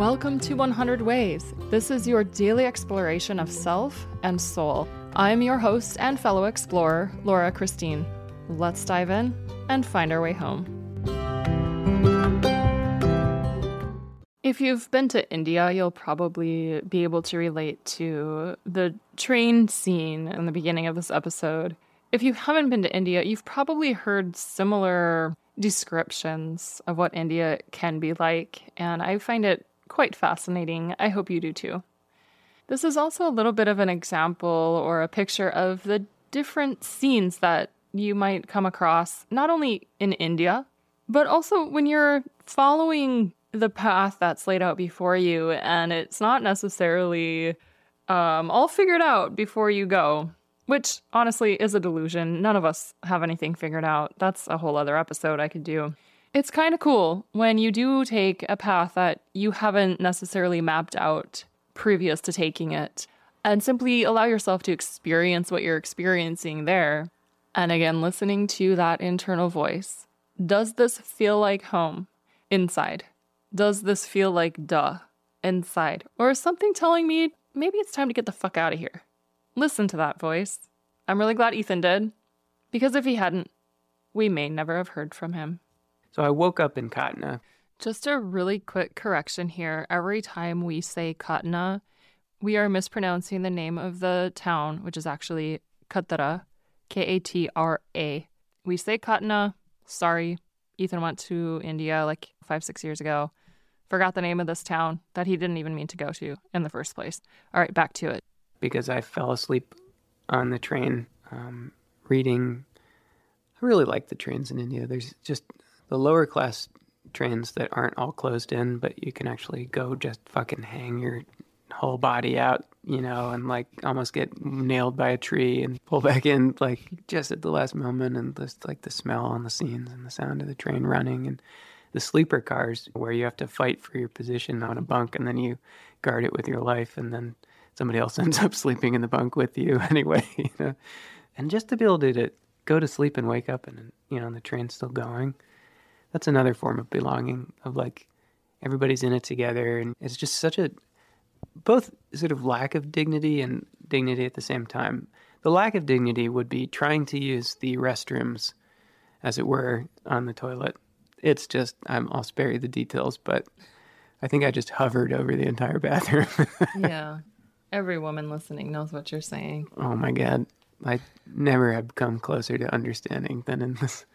Welcome to 100 Ways. This is your daily exploration of self and soul. I'm your host and fellow explorer, Laura Christine. Let's dive in and find our way home. If you've been to India, you'll probably be able to relate to the train scene in the beginning of this episode. If you haven't been to India, you've probably heard similar descriptions of what India can be like, and I find it quite fascinating. I hope you do too. This is also a little bit of an example or a picture of the different scenes that you might come across, not only in India, but also when you're following the path that's laid out before you and it's not necessarily um, all figured out before you go, which honestly is a delusion. None of us have anything figured out. That's a whole other episode I could do. It's kind of cool when you do take a path that you haven't necessarily mapped out previous to taking it and simply allow yourself to experience what you're experiencing there. And again, listening to that internal voice. Does this feel like home inside? Does this feel like duh inside? Or is something telling me maybe it's time to get the fuck out of here? Listen to that voice. I'm really glad Ethan did, because if he hadn't, we may never have heard from him. So I woke up in Katna. Just a really quick correction here. Every time we say Katna, we are mispronouncing the name of the town, which is actually Katra, K A T R A. We say Katna. Sorry. Ethan went to India like five, six years ago. Forgot the name of this town that he didn't even mean to go to in the first place. All right, back to it. Because I fell asleep on the train um, reading. I really like the trains in India. There's just the lower class trains that aren't all closed in, but you can actually go just fucking hang your whole body out, you know, and like almost get nailed by a tree and pull back in like just at the last moment and just like the smell on the scenes and the sound of the train running and the sleeper cars where you have to fight for your position on a bunk and then you guard it with your life and then somebody else ends up sleeping in the bunk with you anyway, you know. And just to be able to, to go to sleep and wake up and you know the train's still going that's another form of belonging of like everybody's in it together and it's just such a both sort of lack of dignity and dignity at the same time. The lack of dignity would be trying to use the restrooms as it were on the toilet. It's just I'm, i'll spare you the details but i think i just hovered over the entire bathroom. Yeah. Every woman listening knows what you're saying. Oh my god. I never have come closer to understanding than in this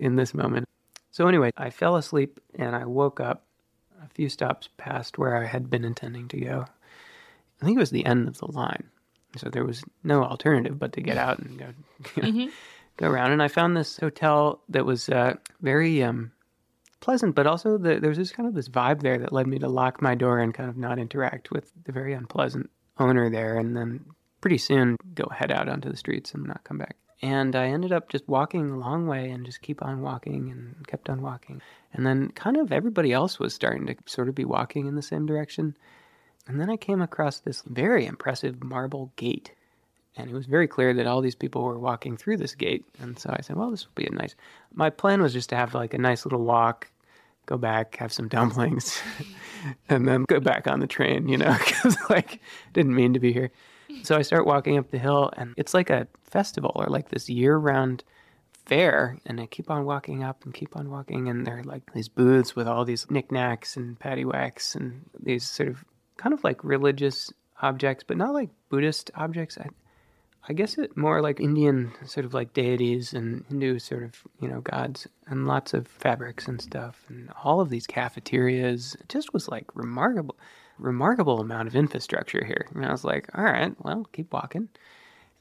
in this moment so, anyway, I fell asleep and I woke up a few stops past where I had been intending to go. I think it was the end of the line. So there was no alternative but to get out and go, you know, mm-hmm. go around. And I found this hotel that was uh, very um, pleasant, but also the, there was this kind of this vibe there that led me to lock my door and kind of not interact with the very unpleasant owner there. And then pretty soon go head out onto the streets and not come back. And I ended up just walking a long way and just keep on walking and kept on walking. And then kind of everybody else was starting to sort of be walking in the same direction. And then I came across this very impressive marble gate. And it was very clear that all these people were walking through this gate. And so I said, well, this will be a nice. My plan was just to have like a nice little walk, go back, have some dumplings, and then go back on the train, you know, because like didn't mean to be here. So I start walking up the hill, and it's like a festival or like this year round fair. And I keep on walking up and keep on walking, and there are like these booths with all these knickknacks and paddywhacks and these sort of kind of like religious objects, but not like Buddhist objects. I, I guess it more like Indian sort of like deities and Hindu sort of, you know, gods and lots of fabrics and stuff and all of these cafeterias. It just was like remarkable remarkable amount of infrastructure here. And I was like, all right, well, keep walking.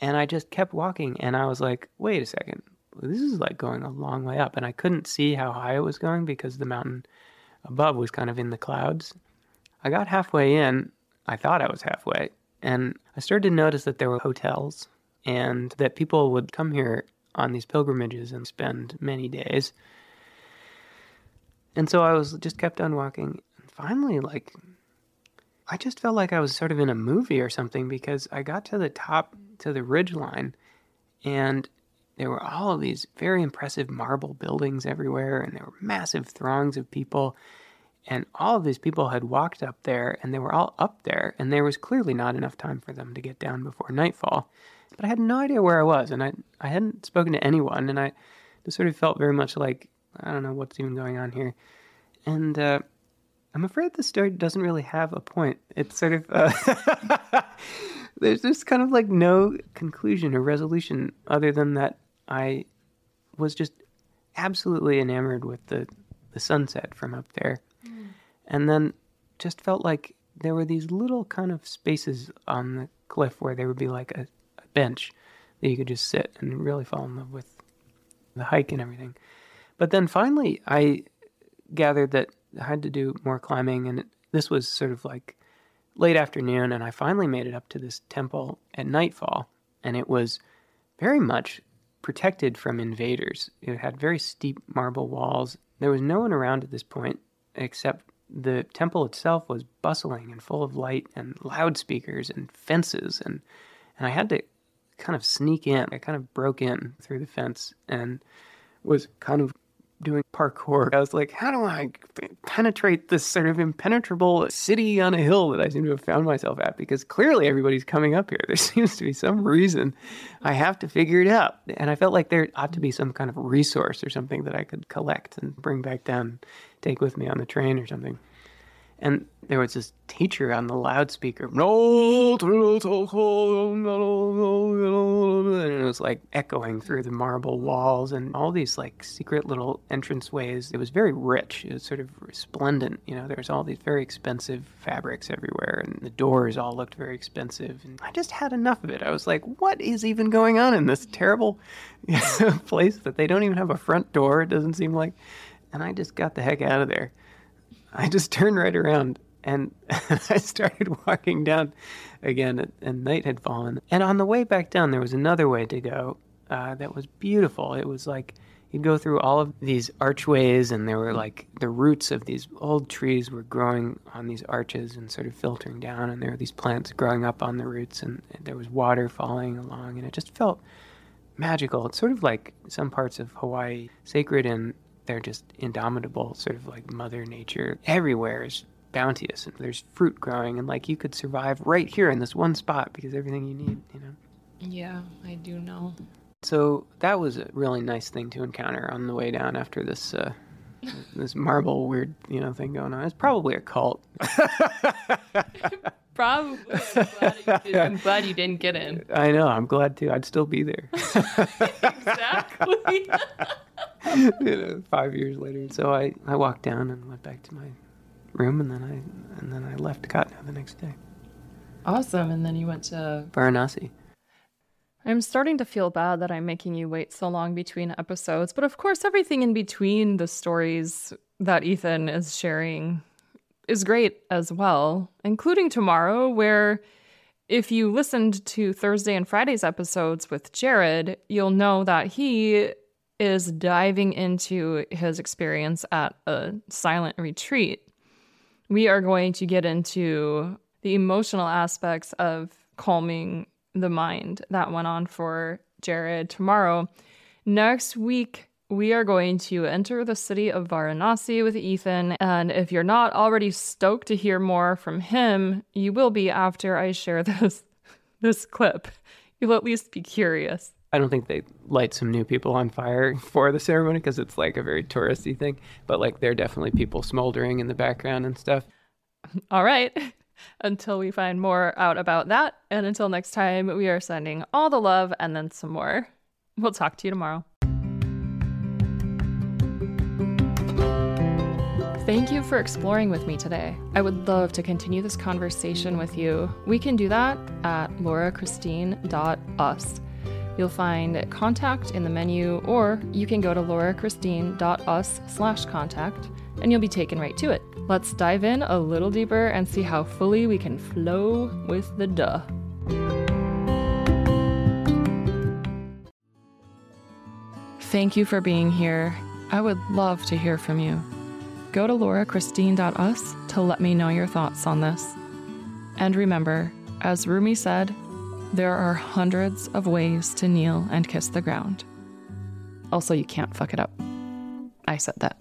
And I just kept walking and I was like, wait a second. This is like going a long way up. And I couldn't see how high it was going because the mountain above was kind of in the clouds. I got halfway in. I thought I was halfway. And I started to notice that there were hotels and that people would come here on these pilgrimages and spend many days. And so I was just kept on walking. And finally, like, I just felt like I was sort of in a movie or something because I got to the top, to the ridge line, and there were all of these very impressive marble buildings everywhere, and there were massive throngs of people. And all of these people had walked up there, and they were all up there, and there was clearly not enough time for them to get down before nightfall. But I had no idea where I was, and I, I hadn't spoken to anyone, and I just sort of felt very much like, I don't know what's even going on here. And uh, I'm afraid the story doesn't really have a point. It's sort of. Uh, there's just kind of like no conclusion or resolution other than that I was just absolutely enamored with the, the sunset from up there. Mm. And then just felt like there were these little kind of spaces on the cliff where there would be like a, a bench that you could just sit and really fall in love with the hike and everything. But then finally, I gathered that had to do more climbing, and this was sort of like late afternoon, and I finally made it up to this temple at nightfall, and it was very much protected from invaders. It had very steep marble walls. There was no one around at this point except the temple itself was bustling and full of light and loudspeakers and fences and and I had to kind of sneak in. I kind of broke in through the fence and was kind of doing parkour. I was like, how do I penetrate this sort of impenetrable city on a hill that I seem to have found myself at? Because clearly everybody's coming up here. There seems to be some reason I have to figure it out. And I felt like there ought to be some kind of resource or something that I could collect and bring back down, take with me on the train or something. And there was this teacher on the loudspeaker, and it was like echoing through the marble walls and all these like secret little entrance ways. It was very rich. It was sort of resplendent. You know, there was all these very expensive fabrics everywhere, and the doors all looked very expensive. And I just had enough of it. I was like, what is even going on in this terrible place that they don't even have a front door? It doesn't seem like. And I just got the heck out of there. I just turned right around and I started walking down again, and night had fallen. And on the way back down, there was another way to go uh, that was beautiful. It was like you'd go through all of these archways, and there were like the roots of these old trees were growing on these arches and sort of filtering down, and there were these plants growing up on the roots, and, and there was water falling along, and it just felt magical. It's sort of like some parts of Hawaii, sacred and they're just indomitable, sort of like Mother Nature. Everywhere is bounteous, and there's fruit growing, and like you could survive right here in this one spot because everything you need, you know. Yeah, I do know. So that was a really nice thing to encounter on the way down after this uh, this marble weird you know thing going on. It's probably a cult. probably. I'm glad, did, I'm glad, you didn't get in. I know. I'm glad too. I'd still be there. exactly. You know, five years later. So I, I walked down and went back to my room, and then I and then I left Katna the next day. Awesome. And then you went to Varanasi. I'm starting to feel bad that I'm making you wait so long between episodes, but of course, everything in between the stories that Ethan is sharing is great as well, including tomorrow, where if you listened to Thursday and Friday's episodes with Jared, you'll know that he is diving into his experience at a silent retreat. We are going to get into the emotional aspects of calming the mind that went on for Jared tomorrow. Next week, we are going to enter the city of Varanasi with Ethan. And if you're not already stoked to hear more from him, you will be after I share this this clip. You'll at least be curious. I don't think they light some new people on fire for the ceremony because it's like a very touristy thing. But like there are definitely people smoldering in the background and stuff. All right. Until we find more out about that, and until next time, we are sending all the love and then some more. We'll talk to you tomorrow. Thank you for exploring with me today. I would love to continue this conversation with you. We can do that at laurachristine.us. You'll find contact in the menu, or you can go to laurachristine.us slash contact and you'll be taken right to it. Let's dive in a little deeper and see how fully we can flow with the duh. Thank you for being here. I would love to hear from you. Go to laurachristine.us to let me know your thoughts on this. And remember, as Rumi said, there are hundreds of ways to kneel and kiss the ground. Also, you can't fuck it up. I said that.